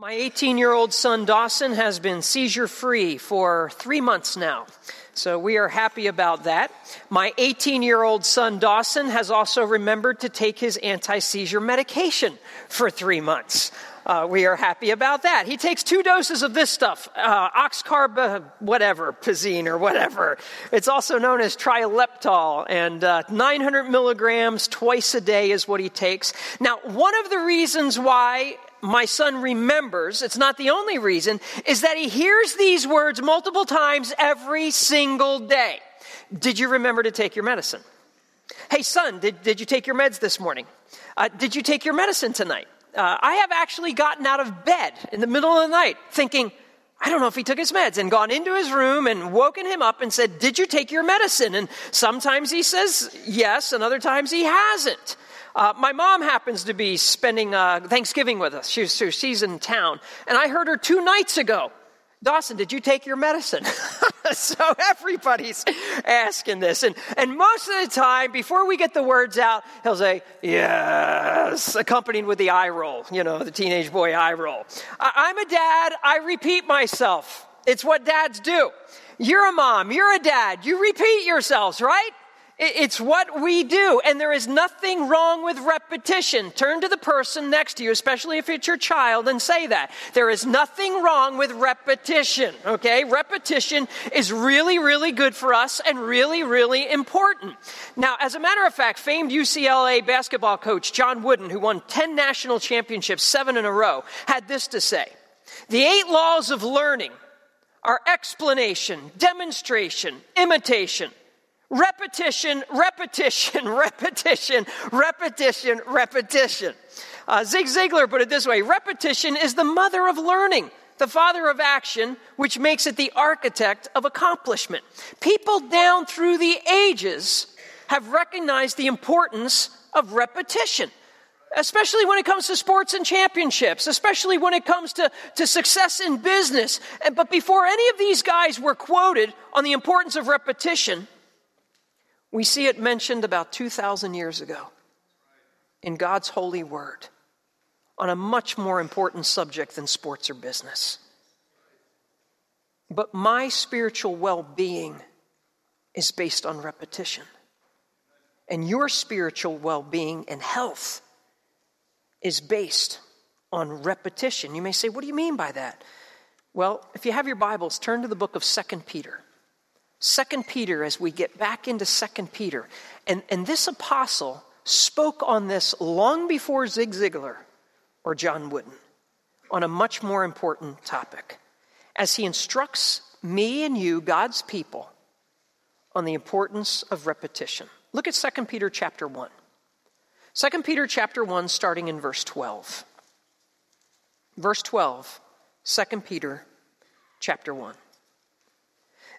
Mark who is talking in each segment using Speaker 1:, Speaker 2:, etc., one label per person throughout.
Speaker 1: My 18 year old son Dawson has been seizure free for three months now. So we are happy about that. My 18 year old son Dawson has also remembered to take his anti seizure medication for three months. Uh, we are happy about that. He takes two doses of this stuff, uh, oxcarb, uh, whatever, pizine or whatever. It's also known as trileptal, and uh, 900 milligrams twice a day is what he takes. Now, one of the reasons why my son remembers, it's not the only reason, is that he hears these words multiple times every single day. Did you remember to take your medicine? Hey, son, did, did you take your meds this morning? Uh, did you take your medicine tonight? Uh, I have actually gotten out of bed in the middle of the night thinking, I don't know if he took his meds and gone into his room and woken him up and said, Did you take your medicine? And sometimes he says yes, and other times he hasn't. Uh, my mom happens to be spending uh, Thanksgiving with us. She's, in town. And I heard her two nights ago. Dawson, did you take your medicine? so everybody's asking this. And, and most of the time, before we get the words out, he'll say, yes, accompanied with the eye roll, you know, the teenage boy eye roll. I'm a dad. I repeat myself. It's what dads do. You're a mom. You're a dad. You repeat yourselves, right? It's what we do, and there is nothing wrong with repetition. Turn to the person next to you, especially if it's your child, and say that. There is nothing wrong with repetition, okay? Repetition is really, really good for us and really, really important. Now, as a matter of fact, famed UCLA basketball coach John Wooden, who won 10 national championships, seven in a row, had this to say The eight laws of learning are explanation, demonstration, imitation Repetition, repetition, repetition, repetition, repetition. Uh, Zig Ziglar put it this way repetition is the mother of learning, the father of action, which makes it the architect of accomplishment. People down through the ages have recognized the importance of repetition especially when it comes to sports and championships, especially when it comes to, to success in business. And, but before any of these guys were quoted on the importance of repetition, we see it mentioned about 2,000 years ago in God's holy word on a much more important subject than sports or business. But my spiritual well being is based on repetition. And your spiritual well being and health is based on repetition. You may say, What do you mean by that? Well, if you have your Bibles, turn to the book of 2 Peter. Second Peter, as we get back into Second Peter, and, and this apostle spoke on this long before Zig Ziglar or John Wooden on a much more important topic as he instructs me and you, God's people, on the importance of repetition. Look at 2 Peter chapter 1. 2 Peter chapter 1, starting in verse 12. Verse 12, 2 Peter chapter 1.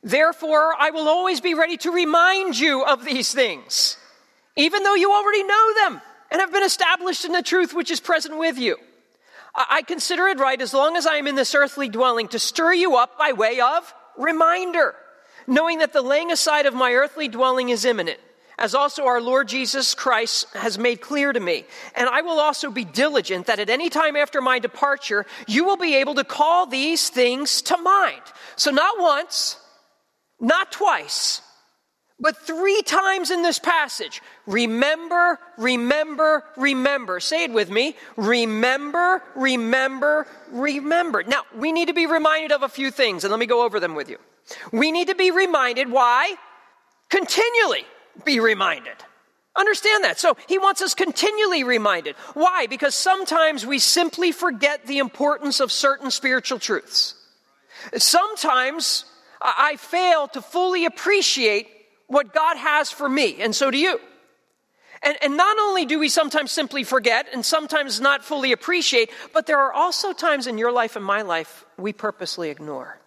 Speaker 1: Therefore, I will always be ready to remind you of these things, even though you already know them and have been established in the truth which is present with you. I consider it right, as long as I am in this earthly dwelling, to stir you up by way of reminder, knowing that the laying aside of my earthly dwelling is imminent, as also our Lord Jesus Christ has made clear to me. And I will also be diligent that at any time after my departure, you will be able to call these things to mind. So, not once, not twice, but three times in this passage. Remember, remember, remember. Say it with me. Remember, remember, remember. Now, we need to be reminded of a few things, and let me go over them with you. We need to be reminded why? Continually be reminded. Understand that. So he wants us continually reminded. Why? Because sometimes we simply forget the importance of certain spiritual truths. Sometimes I fail to fully appreciate what God has for me, and so do you. And, and not only do we sometimes simply forget and sometimes not fully appreciate, but there are also times in your life and my life we purposely ignore.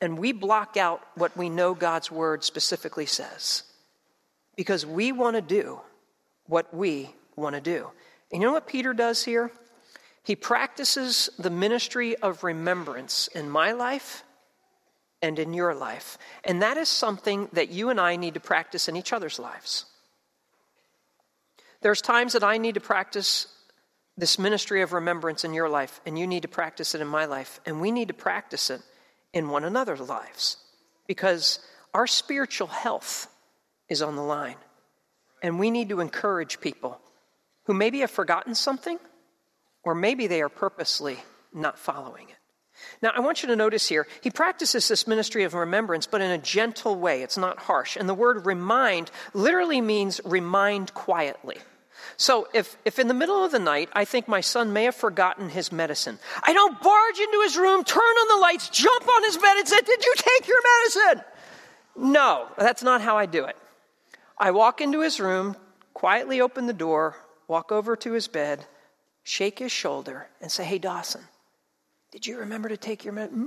Speaker 1: And we block out what we know God's word specifically says because we want to do what we want to do. And you know what Peter does here? He practices the ministry of remembrance in my life and in your life. And that is something that you and I need to practice in each other's lives. There's times that I need to practice this ministry of remembrance in your life, and you need to practice it in my life, and we need to practice it in one another's lives because our spiritual health is on the line. And we need to encourage people who maybe have forgotten something, or maybe they are purposely not following it. Now, I want you to notice here, he practices this ministry of remembrance, but in a gentle way. It's not harsh. And the word remind literally means remind quietly. So if, if in the middle of the night I think my son may have forgotten his medicine, I don't barge into his room, turn on the lights, jump on his bed, and say, Did you take your medicine? No, that's not how I do it. I walk into his room, quietly open the door, walk over to his bed, shake his shoulder, and say, Hey, Dawson, did you remember to take your medicine?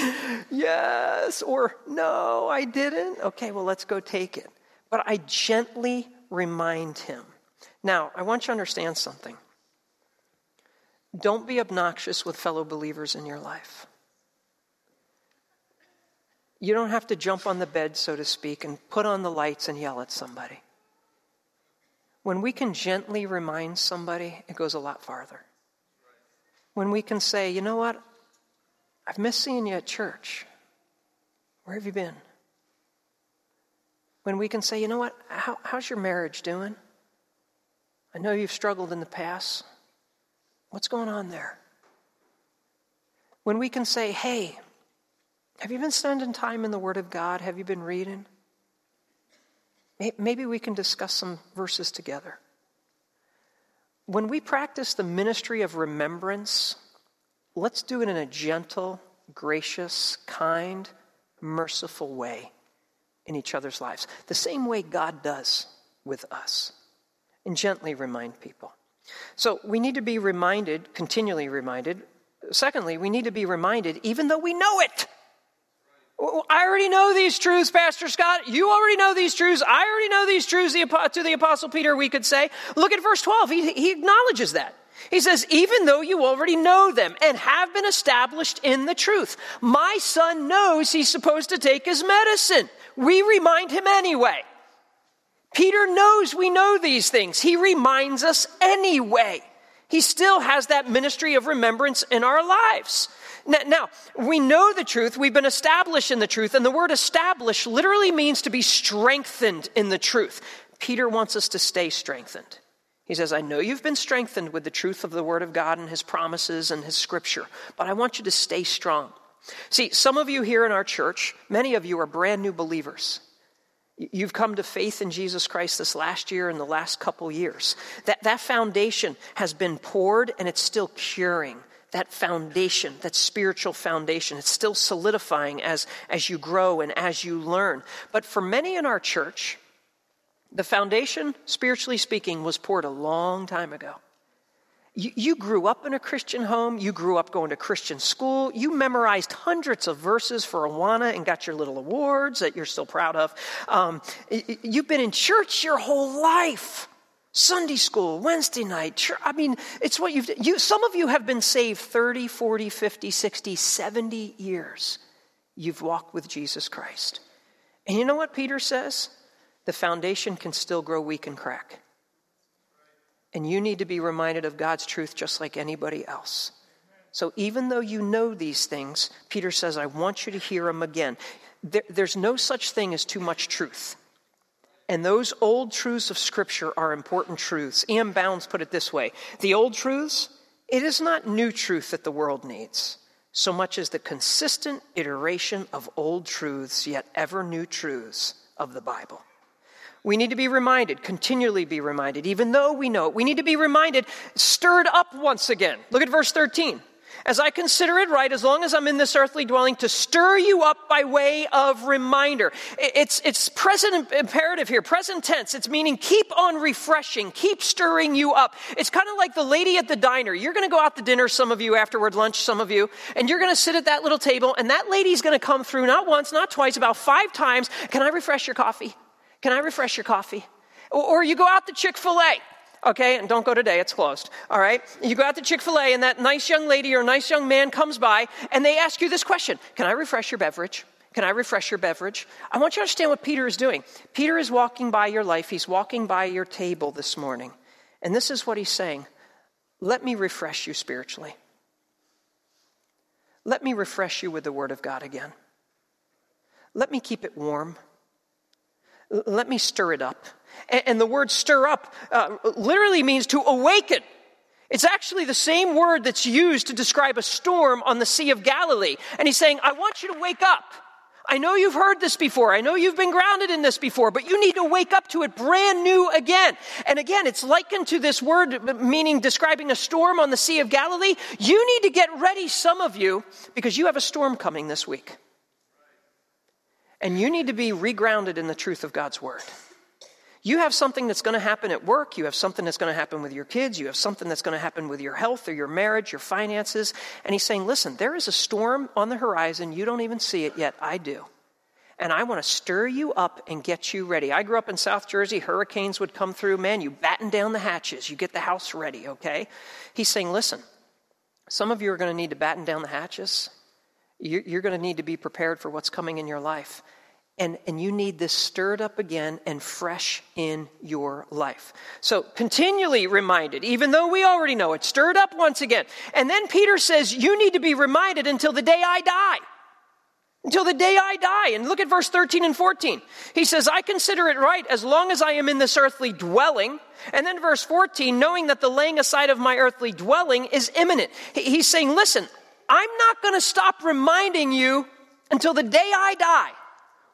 Speaker 1: yes, or no, I didn't. Okay, well, let's go take it but I gently remind him. Now, I want you to understand something. Don't be obnoxious with fellow believers in your life. You don't have to jump on the bed, so to speak, and put on the lights and yell at somebody. When we can gently remind somebody, it goes a lot farther. When we can say, you know what? I've missed seeing you at church. Where have you been? When we can say, you know what, How, how's your marriage doing? I know you've struggled in the past. What's going on there? When we can say, hey, have you been spending time in the Word of God? Have you been reading? Maybe we can discuss some verses together. When we practice the ministry of remembrance, let's do it in a gentle, gracious, kind, merciful way in each other's lives, the same way God does with us, and gently remind people. So we need to be reminded, continually reminded. Secondly, we need to be reminded even though we know it. I already know these truths, Pastor Scott. You already know these truths. I already know these truths to the Apostle Peter, we could say. Look at verse 12. He, he acknowledges that. He says, even though you already know them and have been established in the truth, my son knows he's supposed to take his medicine. We remind him anyway. Peter knows we know these things. He reminds us anyway. He still has that ministry of remembrance in our lives. Now, we know the truth. We've been established in the truth. And the word establish literally means to be strengthened in the truth. Peter wants us to stay strengthened. He says, I know you've been strengthened with the truth of the Word of God and His promises and His Scripture, but I want you to stay strong. See, some of you here in our church, many of you are brand new believers. You've come to faith in Jesus Christ this last year and the last couple years. That, that foundation has been poured and it's still curing. That foundation, that spiritual foundation, it's still solidifying as, as you grow and as you learn. But for many in our church, the foundation, spiritually speaking, was poured a long time ago. You, grew up in a Christian home. You grew up going to Christian school. You memorized hundreds of verses for Awana and got your little awards that you're still proud of. Um, you've been in church your whole life. Sunday school, Wednesday night. Church, I mean, it's what you've you, Some of you have been saved 30, 40, 50, 60, 70 years. You've walked with Jesus Christ. And you know what Peter says? the foundation can still grow weak and crack. And you need to be reminded of God's truth just like anybody else. So even though you know these things, Peter says, I want you to hear them again. There, there's no such thing as too much truth. And those old truths of Scripture are important truths. E.M. Bounds put it this way The old truths, it is not new truth that the world needs, so much as the consistent iteration of old truths, yet ever new truths of the Bible. We need to be reminded, continually be reminded, even though we know it. We need to be reminded, stirred up once again. Look at verse 13. As I consider it right, as long as I'm in this earthly dwelling, to stir you up by way of reminder. It's, it's present imperative here, present tense. It's meaning keep on refreshing, keep stirring you up. It's kind of like the lady at the diner. You're going to go out to dinner, some of you, afterward lunch, some of you, and you're going to sit at that little table, and that lady's going to come through not once, not twice, about five times. Can I refresh your coffee? Can I refresh your coffee? Or, you go out to Chick fil A okay? And don't go today, it's closed, all right? You go out to Chick fil A, and that nice young lady or nice young man comes by, and they ask you this question Can I refresh your beverage? Can I refresh your beverage? I want you to understand what Peter is doing. Peter is walking by your life, he's walking by your table this morning, And this is what he's saying let me refresh you spiritually. Let me refresh you with the Word of God again. Let me keep it warm. Let me stir it up. And the word stir up uh, literally means to awaken. It's actually the same word that's used to describe a storm on the Sea of Galilee. And he's saying, I want you to wake up. I know you've heard this before. I know you've been grounded in this before, but you need to wake up to it brand new again. And again, it's likened to this word meaning describing a storm on the Sea of Galilee. You need to get ready, some of you, because you have a storm coming this week. And you need to be regrounded in the truth of God's word. You have something that's going to happen at work. You have something that's going to happen with your kids. You have something that's going to happen with your health or your marriage, your finances. And he's saying, listen, there is a storm on the horizon. You don't even see it yet. I do. And I want to stir you up and get you ready. I grew up in South Jersey. Hurricanes would come through. Man, you batten down the hatches. You get the house ready, okay? He's saying, listen, some of you are going to need to batten down the hatches. You're going to need to be prepared for what's coming in your life. And, and you need this stirred up again and fresh in your life. So continually reminded, even though we already know it, stirred up once again. And then Peter says, You need to be reminded until the day I die. Until the day I die. And look at verse 13 and 14. He says, I consider it right as long as I am in this earthly dwelling. And then verse 14, knowing that the laying aside of my earthly dwelling is imminent. He's saying, Listen, I'm not going to stop reminding you until the day I die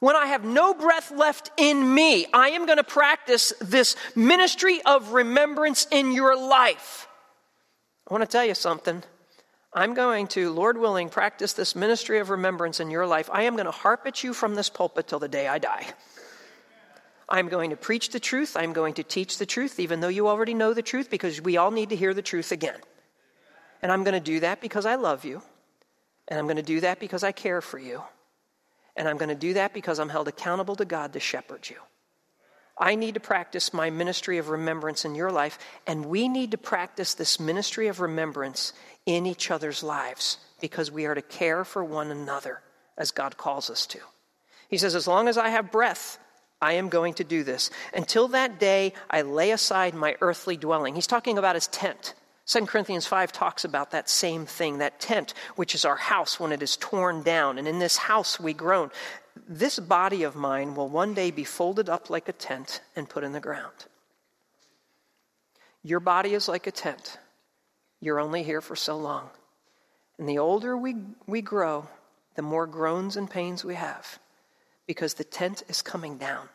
Speaker 1: when I have no breath left in me, I am going to practice this ministry of remembrance in your life. I want to tell you something. I'm going to, Lord willing, practice this ministry of remembrance in your life. I am going to harp at you from this pulpit till the day I die. I'm going to preach the truth. I'm going to teach the truth, even though you already know the truth, because we all need to hear the truth again. And I'm going to do that because I love you. And I'm going to do that because I care for you. And I'm going to do that because I'm held accountable to God to shepherd you. I need to practice my ministry of remembrance in your life, and we need to practice this ministry of remembrance in each other's lives because we are to care for one another as God calls us to. He says, As long as I have breath, I am going to do this. Until that day, I lay aside my earthly dwelling. He's talking about his tent. 2 Corinthians 5 talks about that same thing, that tent, which is our house when it is torn down. And in this house we groan. This body of mine will one day be folded up like a tent and put in the ground. Your body is like a tent. You're only here for so long. And the older we, we grow, the more groans and pains we have because the tent is coming down.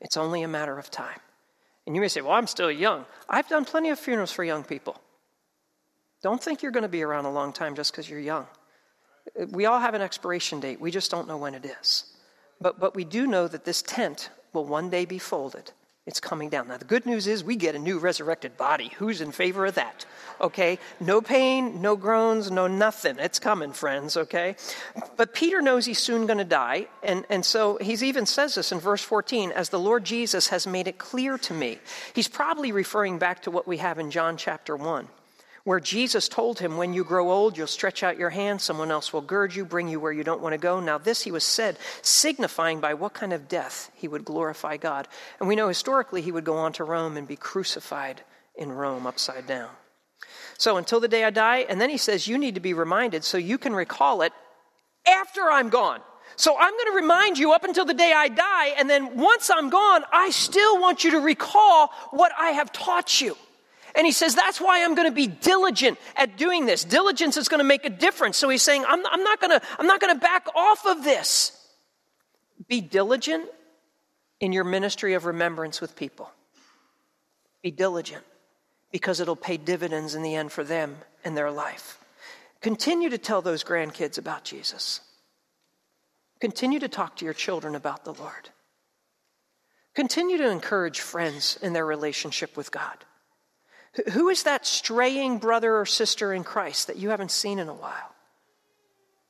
Speaker 1: It's only a matter of time. And you may say, Well, I'm still young. I've done plenty of funerals for young people. Don't think you're going to be around a long time just because you're young. We all have an expiration date, we just don't know when it is. But, but we do know that this tent will one day be folded it's coming down. Now, the good news is we get a new resurrected body. Who's in favor of that? Okay? No pain, no groans, no nothing. It's coming, friends, okay? But Peter knows he's soon going to die. And, and so he even says this in verse 14 as the Lord Jesus has made it clear to me. He's probably referring back to what we have in John chapter 1 where Jesus told him, When you grow old, you'll stretch out your hand, someone else will gird you, bring you where you don't want to go. Now, this he was said, signifying by what kind of death he would glorify God. And we know historically he would go on to Rome and be crucified in Rome upside down. So, until the day I die, and then he says, You need to be reminded so you can recall it after I'm gone. So I'm going to remind you up until the day I die, and then once I'm gone, I still want you to recall what I have taught you. And he says, That's why I'm going to be diligent at doing this. Diligence is going to make a difference. So he's saying, I'm, I'm not going to, back off of this. Be diligent in your ministry of remembrance with people. Be diligent because it'll pay dividends in the end for them and their life. Continue to tell those grandkids about Jesus. Continue to talk to your children about the Lord. Continue to encourage friends in their relationship with God. Who is that straying brother or sister in Christ that you haven't seen in a while?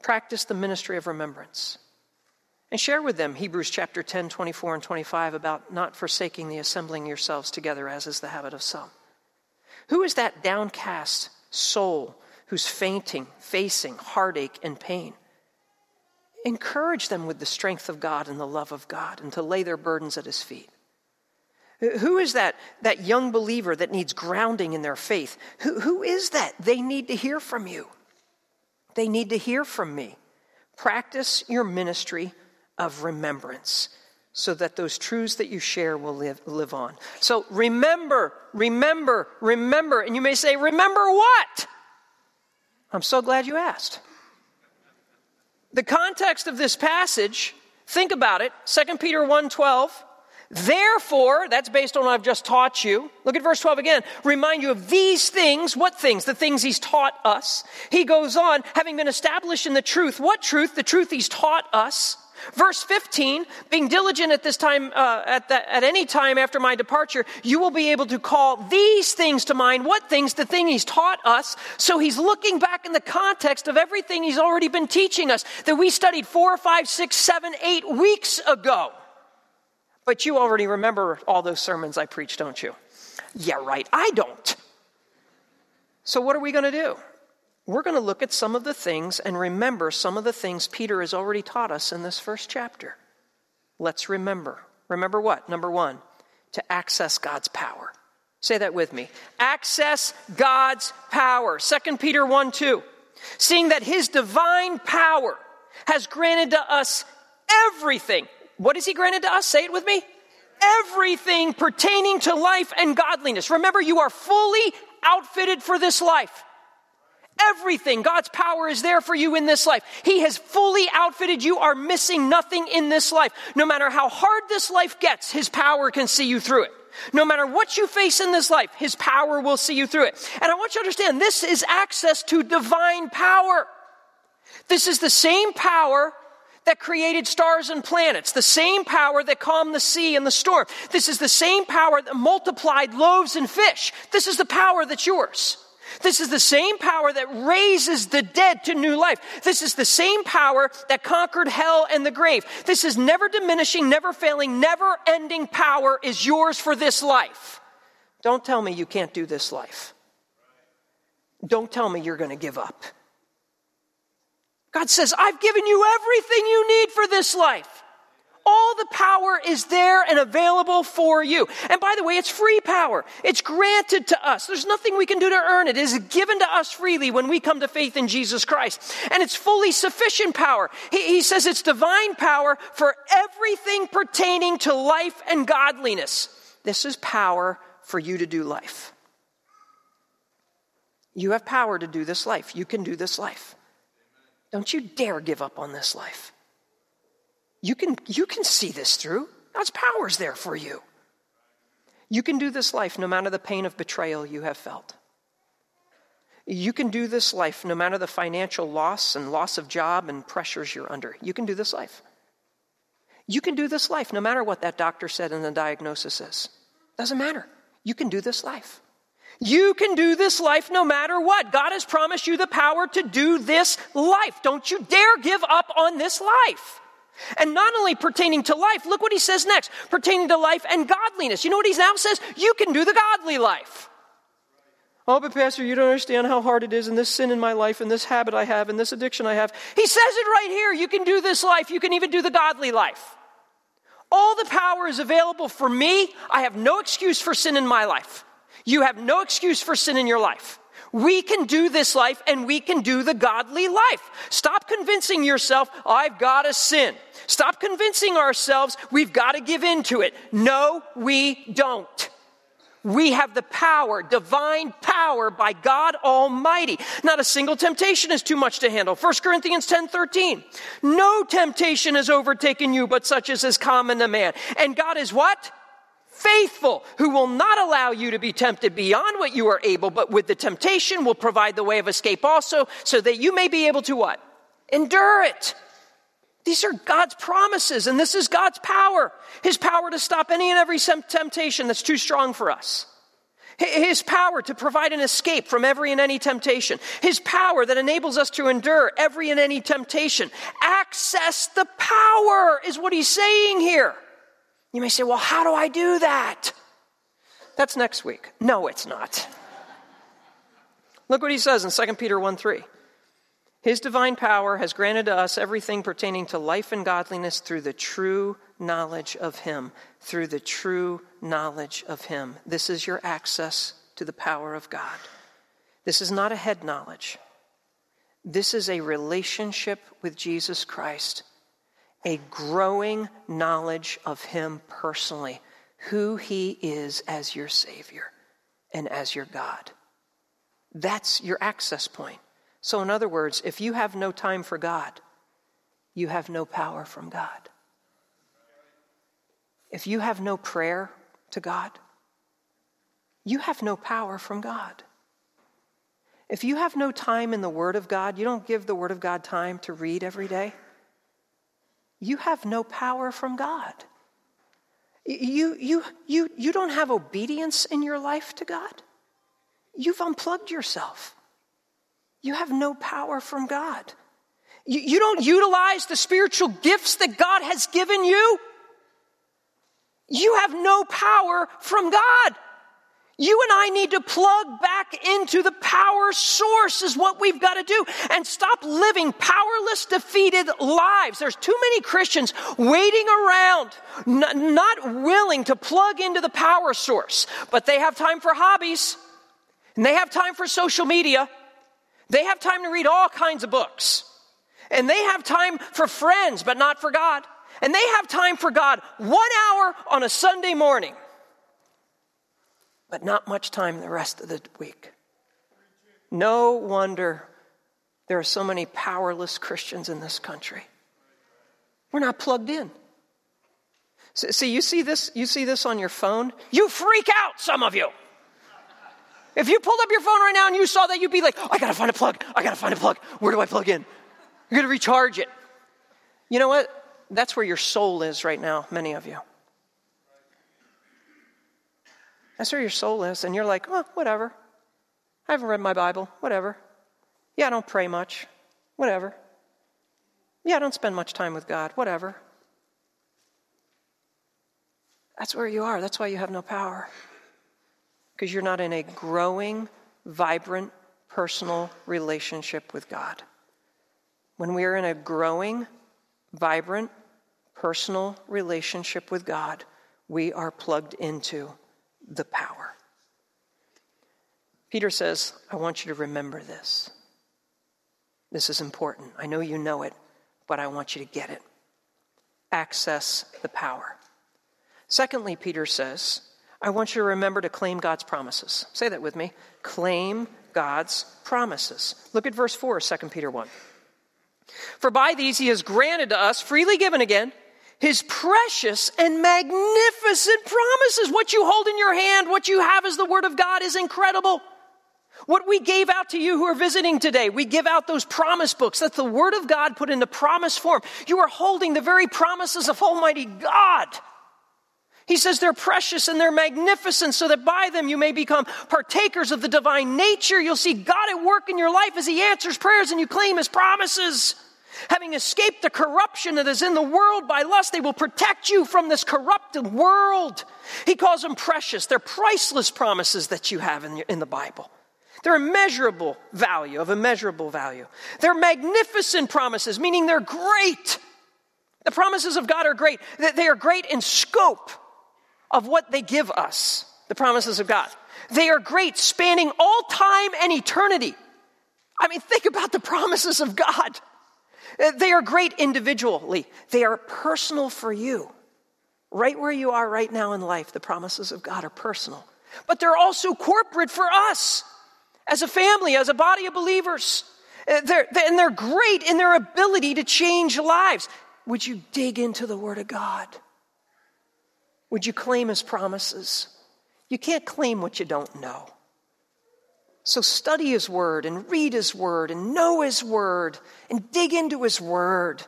Speaker 1: Practice the ministry of remembrance. And share with them Hebrews chapter 10, 24, and 25 about not forsaking the assembling yourselves together, as is the habit of some. Who is that downcast soul who's fainting, facing heartache and pain? Encourage them with the strength of God and the love of God and to lay their burdens at his feet. Who is that, that young believer that needs grounding in their faith? Who, who is that? They need to hear from you. They need to hear from me. Practice your ministry of remembrance so that those truths that you share will live, live on. So remember, remember, remember. And you may say, Remember what? I'm so glad you asked. The context of this passage, think about it, 2 Peter 1:12. Therefore, that's based on what I've just taught you. Look at verse 12 again. Remind you of these things. What things? The things he's taught us. He goes on, having been established in the truth. What truth? The truth he's taught us. Verse 15, being diligent at this time, uh, at, the, at any time after my departure, you will be able to call these things to mind. What things? The thing he's taught us. So he's looking back in the context of everything he's already been teaching us that we studied four, five, six, seven, eight weeks ago. But you already remember all those sermons I preached, don't you? Yeah, right. I don't. So what are we going to do? we're going to look at some of the things and remember some of the things Peter has already taught us in this first chapter. Let's remember. Remember what? Number one, to access God's power. Say that with me. Access God's power. 2 Peter 1 2. Seeing that his divine power has granted to us everything. What has he granted to us? Say it with me. Everything pertaining to life and godliness. Remember, you are fully outfitted for this life. Everything, God's power is there for you in this life. He has fully outfitted you, are missing nothing in this life. No matter how hard this life gets, His power can see you through it. No matter what you face in this life, His power will see you through it. And I want you to understand this is access to divine power. This is the same power that created stars and planets, the same power that calmed the sea and the storm. This is the same power that multiplied loaves and fish. This is the power that's yours. This is the same power that raises the dead to new life. This is the same power that conquered hell and the grave. This is never diminishing, never failing, never ending power is yours for this life. Don't tell me you can't do this life. Don't tell me you're going to give up. God says, I've given you everything you need for this life. All the power is there and available for you. And by the way, it's free power. It's granted to us. There's nothing we can do to earn it. It is given to us freely when we come to faith in Jesus Christ. And it's fully sufficient power. He, he says it's divine power for everything pertaining to life and godliness. This is power for you to do life. You have power to do this life. You can do this life. Don't you dare give up on this life. You can, you can see this through. God's power is there for you. You can do this life no matter the pain of betrayal you have felt. You can do this life no matter the financial loss and loss of job and pressures you're under. You can do this life. You can do this life no matter what that doctor said in the diagnosis is. Doesn't matter. You can do this life. You can do this life no matter what. God has promised you the power to do this life. Don't you dare give up on this life. And not only pertaining to life, look what he says next pertaining to life and godliness. You know what he now says? You can do the godly life. Oh, but Pastor, you don't understand how hard it is in this sin in my life, and this habit I have, and this addiction I have. He says it right here. You can do this life. You can even do the godly life. All the power is available for me. I have no excuse for sin in my life. You have no excuse for sin in your life. We can do this life and we can do the godly life. Stop convincing yourself, I've got to sin. Stop convincing ourselves we've got to give in to it. No, we don't. We have the power, divine power by God Almighty. Not a single temptation is too much to handle. 1 Corinthians 10 13. No temptation has overtaken you, but such as is common to man. And God is what? Faithful, who will not allow you to be tempted beyond what you are able, but with the temptation will provide the way of escape also, so that you may be able to what? Endure it. These are God's promises, and this is God's power. His power to stop any and every temptation that's too strong for us. His power to provide an escape from every and any temptation. His power that enables us to endure every and any temptation. Access the power is what he's saying here. You may say, well, how do I do that? That's next week. No, it's not. Look what he says in 2 Peter 1 3. His divine power has granted to us everything pertaining to life and godliness through the true knowledge of Him. Through the true knowledge of Him. This is your access to the power of God. This is not a head knowledge. This is a relationship with Jesus Christ, a growing knowledge of Him personally, who He is as your Savior and as your God. That's your access point. So, in other words, if you have no time for God, you have no power from God. If you have no prayer to God, you have no power from God. If you have no time in the Word of God, you don't give the Word of God time to read every day, you have no power from God. You, you, you, you don't have obedience in your life to God. You've unplugged yourself you have no power from God. You, you don't utilize the spiritual gifts that God has given you. You have no power from God. You and I need to plug back into the power source, is what we've got to do, and stop living powerless, defeated lives. There's too many Christians waiting around, not willing to plug into the power source, but they have time for hobbies, and they have time for social media, they have time to read all kinds of books. And they have time for friends, but not for God. And they have time for God one hour on a Sunday morning, but not much time the rest of the week. No wonder there are so many powerless Christians in this country. We're not plugged in. See, you see this, you see this on your phone? You freak out, some of you. If you pulled up your phone right now and you saw that, you'd be like, I gotta find a plug. I gotta find a plug. Where do I plug in? You're gonna recharge it. You know what? That's where your soul is right now, many of you. That's where your soul is. And you're like, oh, whatever. I haven't read my Bible. Whatever. Yeah, I don't pray much. Whatever. Yeah, I don't spend much time with God. Whatever. That's where you are. That's why you have no power because you're not in a growing, vibrant, personal relationship with God. When we are in a growing, vibrant, personal relationship with God, we are plugged into the power. Peter says, I want you to remember this. This is important. I know you know it, but I want you to get it. Access the power. Secondly, Peter says, I want you to remember to claim God's promises. Say that with me. Claim God's promises. Look at verse 4, 2 Peter 1. For by these he has granted to us, freely given again, his precious and magnificent promises. What you hold in your hand, what you have as the Word of God is incredible. What we gave out to you who are visiting today, we give out those promise books. That's the Word of God put into promise form. You are holding the very promises of Almighty God. He says they're precious and they're magnificent so that by them you may become partakers of the divine nature. You'll see God at work in your life as He answers prayers and you claim His promises. Having escaped the corruption that is in the world by lust, they will protect you from this corrupted world. He calls them precious. They're priceless promises that you have in, in the Bible. They're immeasurable value, of immeasurable value. They're magnificent promises, meaning they're great. The promises of God are great. They are great in scope of what they give us, the promises of God. They are great, spanning all time and eternity. I mean, think about the promises of God. Uh, they are great individually, they are personal for you. Right where you are right now in life, the promises of God are personal. But they're also corporate for us as a family, as a body of believers. Uh, they're, and they're great in their ability to change lives. Would you dig into the Word of God? Would you claim his promises? You can't claim what you don't know. So study his word and read his word and know his word and dig into his word.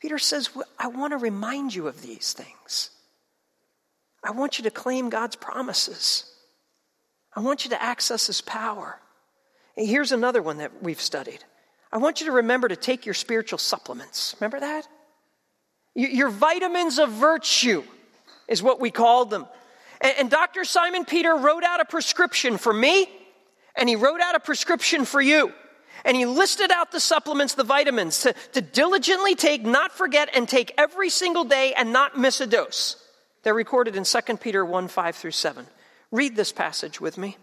Speaker 1: Peter says, I want to remind you of these things. I want you to claim God's promises. I want you to access his power. And here's another one that we've studied. I want you to remember to take your spiritual supplements. Remember that? Your vitamins of virtue is what we called them. And, Dr. Simon Peter wrote out a prescription for me, and he wrote out a prescription for you. And he listed out the supplements, the vitamins, to, to diligently take, not forget, and take every single day and not miss a dose. They're recorded in 2 Peter 1 5 through 7. Read this passage with me.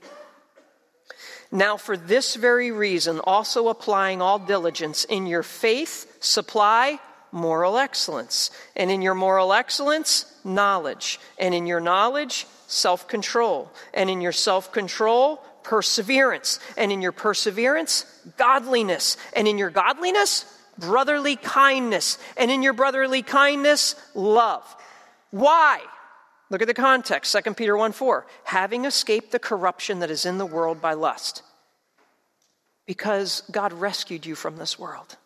Speaker 1: Now, for this very reason, also applying all diligence, in your faith, supply moral excellence. And in your moral excellence, knowledge. And in your knowledge, self control. And in your self control, perseverance. And in your perseverance, godliness. And in your godliness, brotherly kindness. And in your brotherly kindness, love. Why? Look at the context, 2 Peter 1 4. Having escaped the corruption that is in the world by lust. Because God rescued you from this world.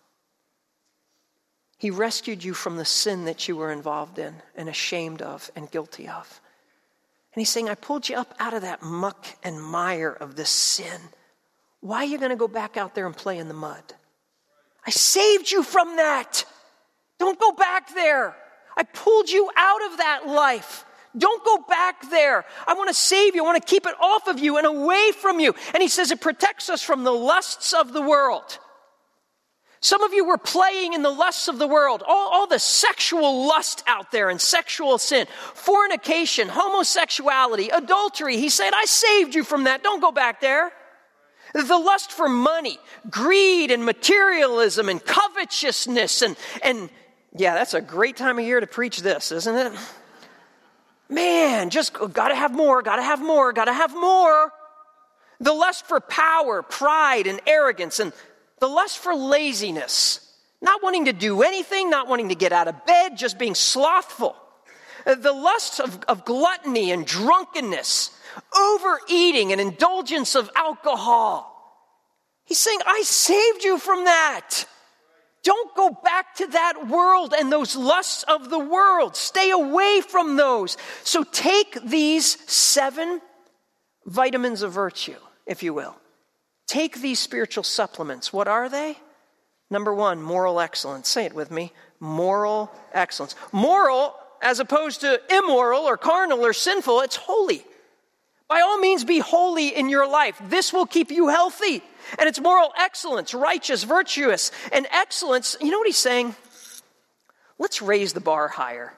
Speaker 1: He rescued you from the sin that you were involved in and ashamed of and guilty of. And he's saying, I pulled you up out of that muck and mire of this sin. Why are you going to go back out there and play in the mud? I saved you from that. Don't go back there. I pulled you out of that life. Don't go back there. I want to save you. I want to keep it off of you and away from you. And he says it protects us from the lusts of the world. Some of you were playing in the lusts of the world, all, all, the sexual lust out there and sexual sin, fornication, homosexuality, adultery. He said, I saved you from that. Don't go back there. The lust for money, greed and materialism and covetousness and, and yeah, that's a great time of year to preach this, isn't it? Man, just gotta have more, gotta have more, gotta have more. The lust for power, pride, and arrogance, and the lust for laziness. Not wanting to do anything, not wanting to get out of bed, just being slothful. Uh, the lust of, of gluttony and drunkenness, overeating and indulgence of alcohol. He's saying, I saved you from that. Don't go back to that world and those lusts of the world. Stay away from those. So take these seven vitamins of virtue, if you will. Take these spiritual supplements. What are they? Number one, moral excellence. Say it with me moral excellence. Moral, as opposed to immoral or carnal or sinful, it's holy. By all means, be holy in your life. This will keep you healthy. And it's moral excellence, righteous, virtuous, and excellence. You know what he's saying? Let's raise the bar higher.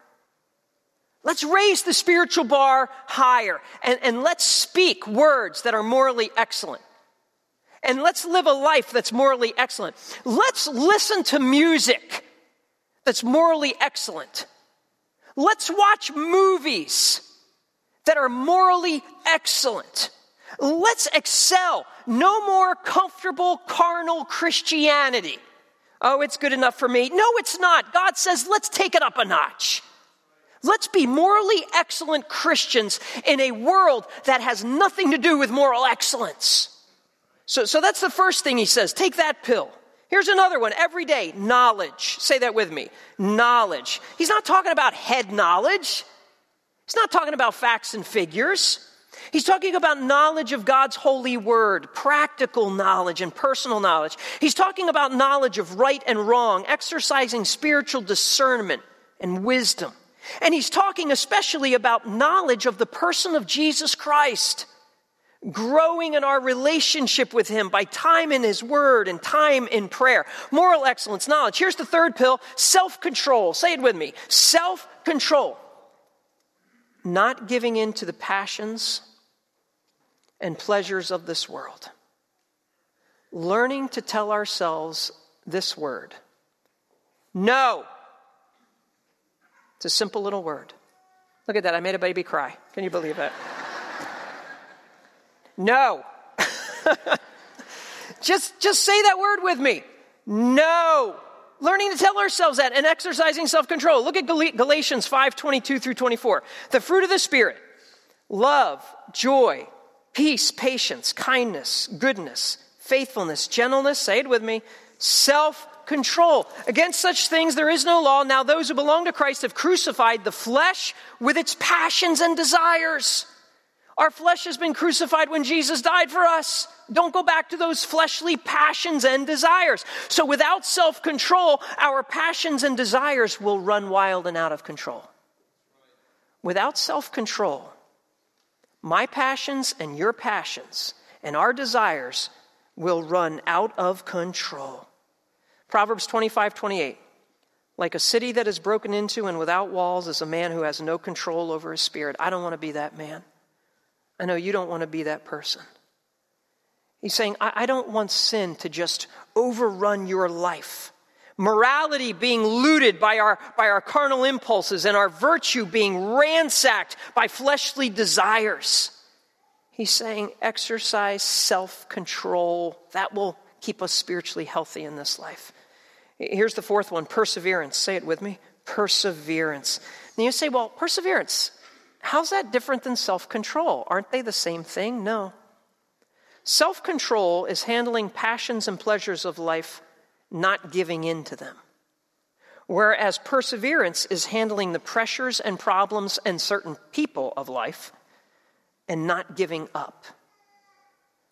Speaker 1: Let's raise the spiritual bar higher. And, and let's speak words that are morally excellent. And let's live a life that's morally excellent. Let's listen to music that's morally excellent. Let's watch movies that are morally excellent. Let's excel. No more comfortable carnal Christianity. Oh, it's good enough for me. No, it's not. God says, let's take it up a notch. Let's be morally excellent Christians in a world that has nothing to do with moral excellence. So, so that's the first thing he says. Take that pill. Here's another one every day knowledge. Say that with me knowledge. He's not talking about head knowledge, he's not talking about facts and figures. He's talking about knowledge of God's holy word, practical knowledge and personal knowledge. He's talking about knowledge of right and wrong, exercising spiritual discernment and wisdom. And he's talking especially about knowledge of the person of Jesus Christ, growing in our relationship with him by time in his word and time in prayer. Moral excellence, knowledge. Here's the third pill self control. Say it with me self control. Not giving in to the passions and pleasures of this world. Learning to tell ourselves this word no. It's a simple little word. Look at that. I made a baby cry. Can you believe it? No. just, just say that word with me. No. Learning to tell ourselves that and exercising self control. Look at Galatians 5 22 through 24. The fruit of the Spirit love, joy, peace, patience, kindness, goodness, faithfulness, gentleness, say it with me, self control. Against such things there is no law. Now those who belong to Christ have crucified the flesh with its passions and desires. Our flesh has been crucified when Jesus died for us. Don't go back to those fleshly passions and desires. So without self control, our passions and desires will run wild and out of control. Without self control, my passions and your passions and our desires will run out of control. Proverbs 25 28. Like a city that is broken into and without walls is a man who has no control over his spirit. I don't want to be that man. I know you don't want to be that person. He's saying, I, I don't want sin to just overrun your life. Morality being looted by our, by our carnal impulses and our virtue being ransacked by fleshly desires. He's saying, exercise self control. That will keep us spiritually healthy in this life. Here's the fourth one perseverance. Say it with me perseverance. And you say, well, perseverance, how's that different than self control? Aren't they the same thing? No. Self control is handling passions and pleasures of life, not giving in to them. Whereas perseverance is handling the pressures and problems and certain people of life and not giving up.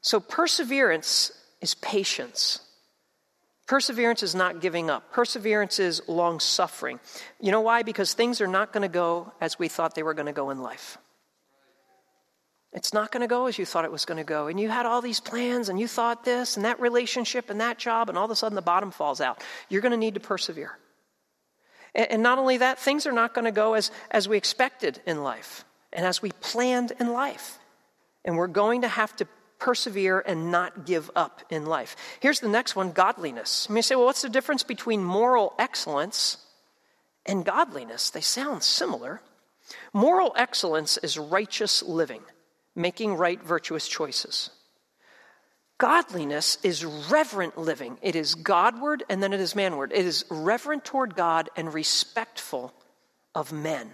Speaker 1: So, perseverance is patience. Perseverance is not giving up. Perseverance is long suffering. You know why? Because things are not going to go as we thought they were going to go in life. It's not going to go as you thought it was going to go. And you had all these plans and you thought this and that relationship and that job, and all of a sudden the bottom falls out. You're going to need to persevere. And not only that, things are not going to go as, as we expected in life and as we planned in life. And we're going to have to persevere and not give up in life. Here's the next one godliness. You may say, well, what's the difference between moral excellence and godliness? They sound similar. Moral excellence is righteous living, making right, virtuous choices. Godliness is reverent living. It is Godward and then it is manward. It is reverent toward God and respectful of men.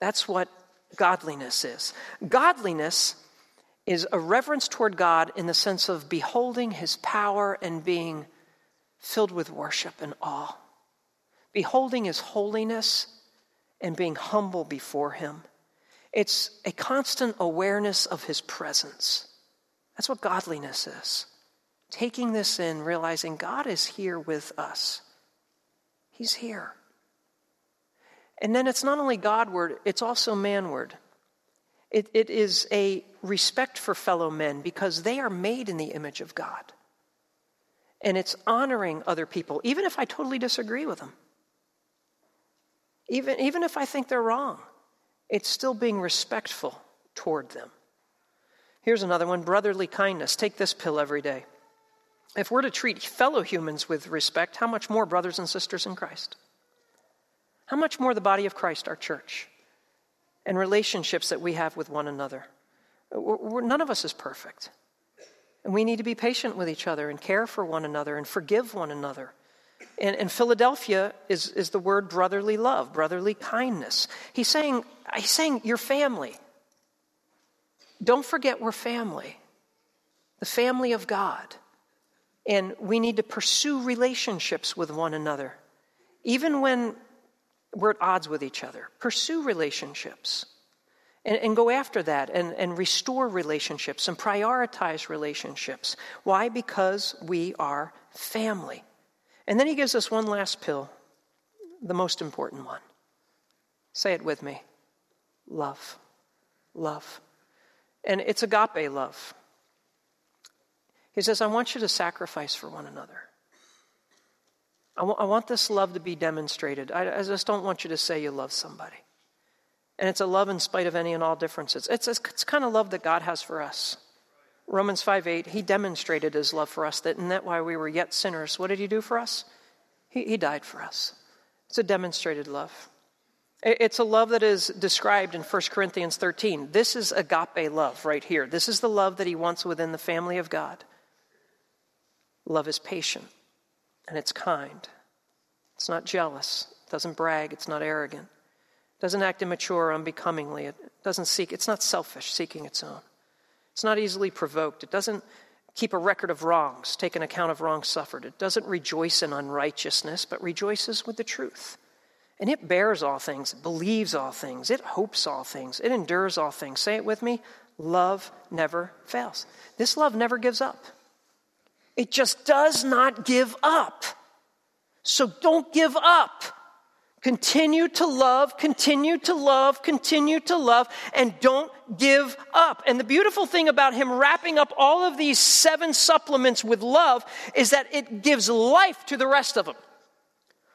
Speaker 1: That's what godliness is. Godliness is a reverence toward God in the sense of beholding his power and being filled with worship and awe, beholding his holiness and being humble before him. It's a constant awareness of his presence. That's what godliness is. Taking this in, realizing God is here with us. He's here. And then it's not only Godward, it's also manward. It, it is a respect for fellow men because they are made in the image of God. And it's honoring other people, even if I totally disagree with them. Even, even if I think they're wrong, it's still being respectful toward them. Here's another one brotherly kindness. Take this pill every day. If we're to treat fellow humans with respect, how much more brothers and sisters in Christ? How much more the body of Christ, our church? And relationships that we have with one another. We're, we're, none of us is perfect. And we need to be patient with each other and care for one another and forgive one another. And, and Philadelphia is, is the word brotherly love, brotherly kindness. He's saying, he's saying, your family. Don't forget we're family, the family of God. And we need to pursue relationships with one another, even when we're at odds with each other. Pursue relationships and, and, go after that and, and restore relationships and prioritize relationships. Why? Because we are family. And then he gives us one last pill, the most important one. Say it with me love. Love. And it's agape love. He says, I want you to sacrifice for one another. I, w- I want this love to be demonstrated. I, I just don't want you to say you love somebody. And it's a love in spite of any and all differences. It's, it's, it's kind of love that God has for us. Romans 5 8, he demonstrated his love for us, that in that while we were yet sinners, what did he do for us? He, he died for us. It's a demonstrated love. It's a love that is described in 1 Corinthians 13. This is agape love right here. This is the love that he wants within the family of God. Love is patient and it's kind. It's not jealous. It doesn't brag. It's not arrogant. It doesn't act immature or unbecomingly. It doesn't seek, it's not selfish, seeking its own. It's not easily provoked. It doesn't keep a record of wrongs, take an account of wrongs suffered. It doesn't rejoice in unrighteousness, but rejoices with the truth. And it bears all things, believes all things, it hopes all things, it endures all things. Say it with me love never fails. This love never gives up. It just does not give up. So don't give up. Continue to love, continue to love, continue to love, and don't give up. And the beautiful thing about him wrapping up all of these seven supplements with love is that it gives life to the rest of them.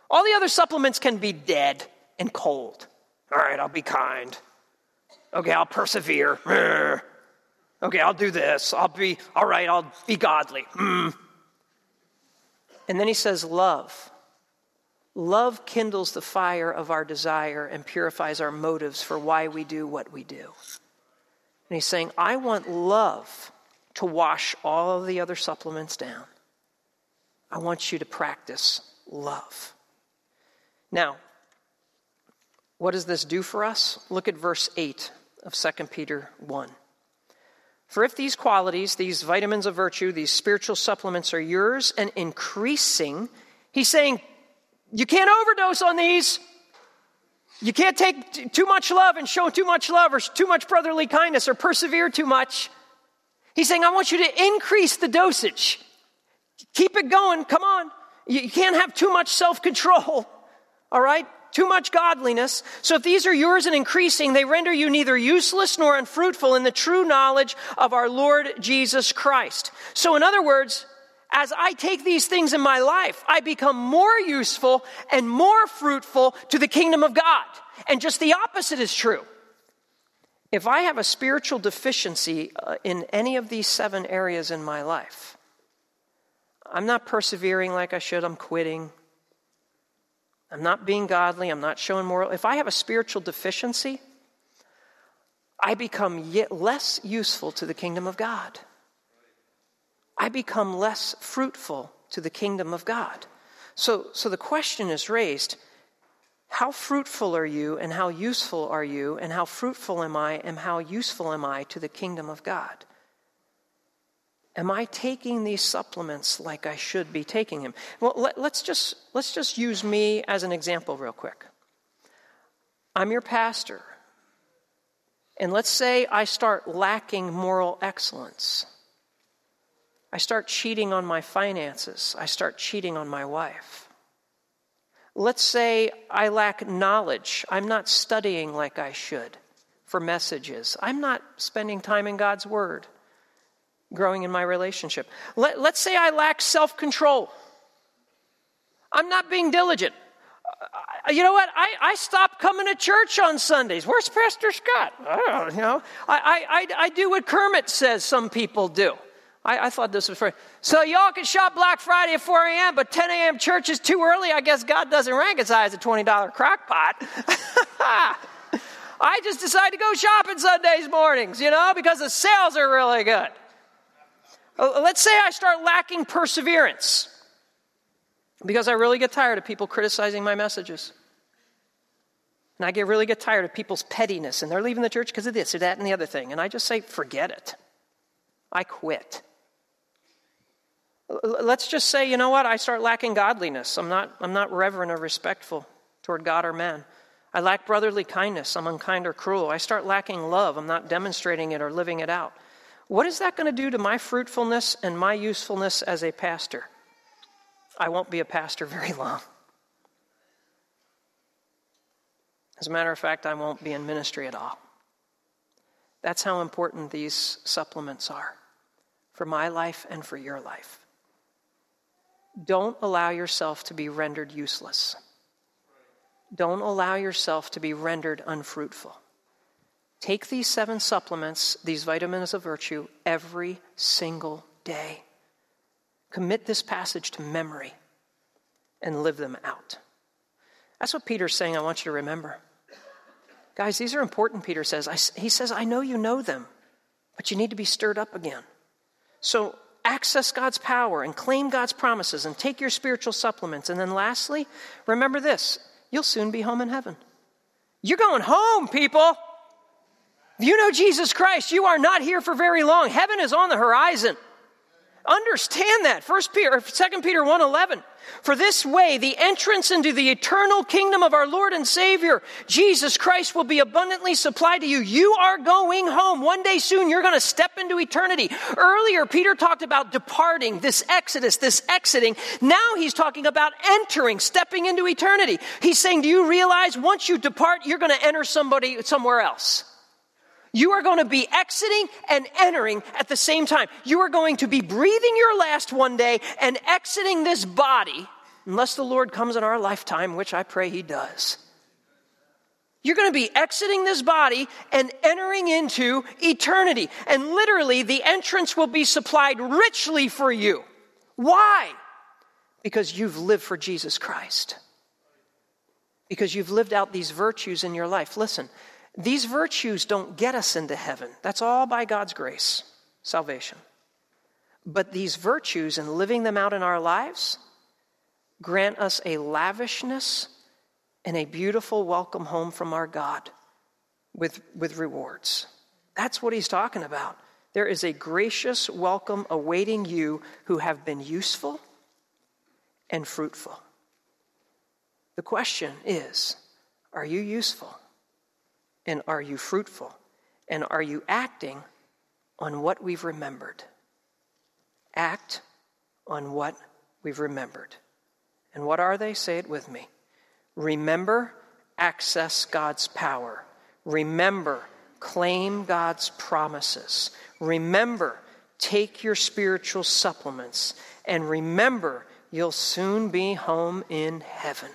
Speaker 1: All the other supplements can be dead and cold. All right, I'll be kind. Okay, I'll persevere. Okay, I'll do this. I'll be, all right, I'll be godly. Mm. And then he says, love. Love kindles the fire of our desire and purifies our motives for why we do what we do. And he's saying, I want love to wash all the other supplements down. I want you to practice love. Now, what does this do for us? Look at verse 8 of 2 Peter 1. For if these qualities, these vitamins of virtue, these spiritual supplements are yours and increasing, he's saying, you can't overdose on these. You can't take too much love and show too much love or too much brotherly kindness or persevere too much. He's saying, I want you to increase the dosage. Keep it going. Come on. You can't have too much self control. All right? Too much godliness. So if these are yours and increasing, they render you neither useless nor unfruitful in the true knowledge of our Lord Jesus Christ. So, in other words, as I take these things in my life, I become more useful and more fruitful to the kingdom of God. And just the opposite is true. If I have a spiritual deficiency uh, in any of these seven areas in my life, I'm not persevering like I should, I'm quitting. I'm not being godly, I'm not showing moral. If I have a spiritual deficiency, I become yet less useful to the kingdom of God. I become less fruitful to the kingdom of God. So, so the question is raised how fruitful are you, and how useful are you, and how fruitful am I, and how useful am I to the kingdom of God? Am I taking these supplements like I should be taking them? Well, let, us just, let's just use me as an example, real quick. I'm your pastor. And let's say I start lacking moral excellence. I start cheating on my finances. I start cheating on my wife. Let's say I lack knowledge. I'm not studying like I should for messages. I'm not spending time in God's Word growing in my relationship. Let, us say I lack self control. I'm not being diligent. Uh, you know what? I, I stopped coming to church on Sundays. Where's Pastor Scott? I you know. I, I, I do what Kermit says some people do. I, I thought this was for. So y'all can shop Black Friday at 4 a.m., but 10 a.m. church is too early. I guess God doesn't rank as high as a $20 crock pot. I just decide to go shopping Sundays mornings, you know, because the sales are really good. Uh, let's say I start lacking perseverance because I really get tired of people criticizing my messages. And I get really get tired of people's pettiness and they're leaving the church because of this or that and the other thing. And I just say, forget it. I quit. Let's just say, you know what? I start lacking godliness. I'm not, I'm not reverent or respectful toward God or man. I lack brotherly kindness. I'm unkind or cruel. I start lacking love. I'm not demonstrating it or living it out. What is that going to do to my fruitfulness and my usefulness as a pastor? I won't be a pastor very long. As a matter of fact, I won't be in ministry at all. That's how important these supplements are for my life and for your life. Don't allow yourself to be rendered useless. Don't allow yourself to be rendered unfruitful. Take these seven supplements, these vitamins of virtue, every single day. Commit this passage to memory and live them out. That's what Peter's saying, I want you to remember. Guys, these are important, Peter says. I, he says, I know you know them, but you need to be stirred up again. So access God's power and claim God's promises and take your spiritual supplements. And then lastly, remember this you'll soon be home in heaven. You're going home, people. If you know Jesus Christ, you are not here for very long. Heaven is on the horizon. Understand that. First Peter, 2 Peter 1.11. For this way, the entrance into the eternal kingdom of our Lord and Savior, Jesus Christ, will be abundantly supplied to you. You are going home. One day soon, you're going to step into eternity. Earlier, Peter talked about departing, this exodus, this exiting. Now he's talking about entering, stepping into eternity. He's saying, do you realize once you depart, you're going to enter somebody somewhere else? You are going to be exiting and entering at the same time. You are going to be breathing your last one day and exiting this body, unless the Lord comes in our lifetime, which I pray He does. You're going to be exiting this body and entering into eternity. And literally, the entrance will be supplied richly for you. Why? Because you've lived for Jesus Christ. Because you've lived out these virtues in your life. Listen, these virtues don't get us into heaven. That's all by God's grace, salvation. But these virtues and living them out in our lives grant us a lavishness and a beautiful welcome home from our God with, with rewards. That's what he's talking about. There is a gracious welcome awaiting you who have been useful and fruitful. The question is are you useful? And are you fruitful? And are you acting on what we've remembered? Act on what we've remembered. And what are they? Say it with me. Remember, access God's power. Remember, claim God's promises. Remember, take your spiritual supplements. And remember, you'll soon be home in heaven.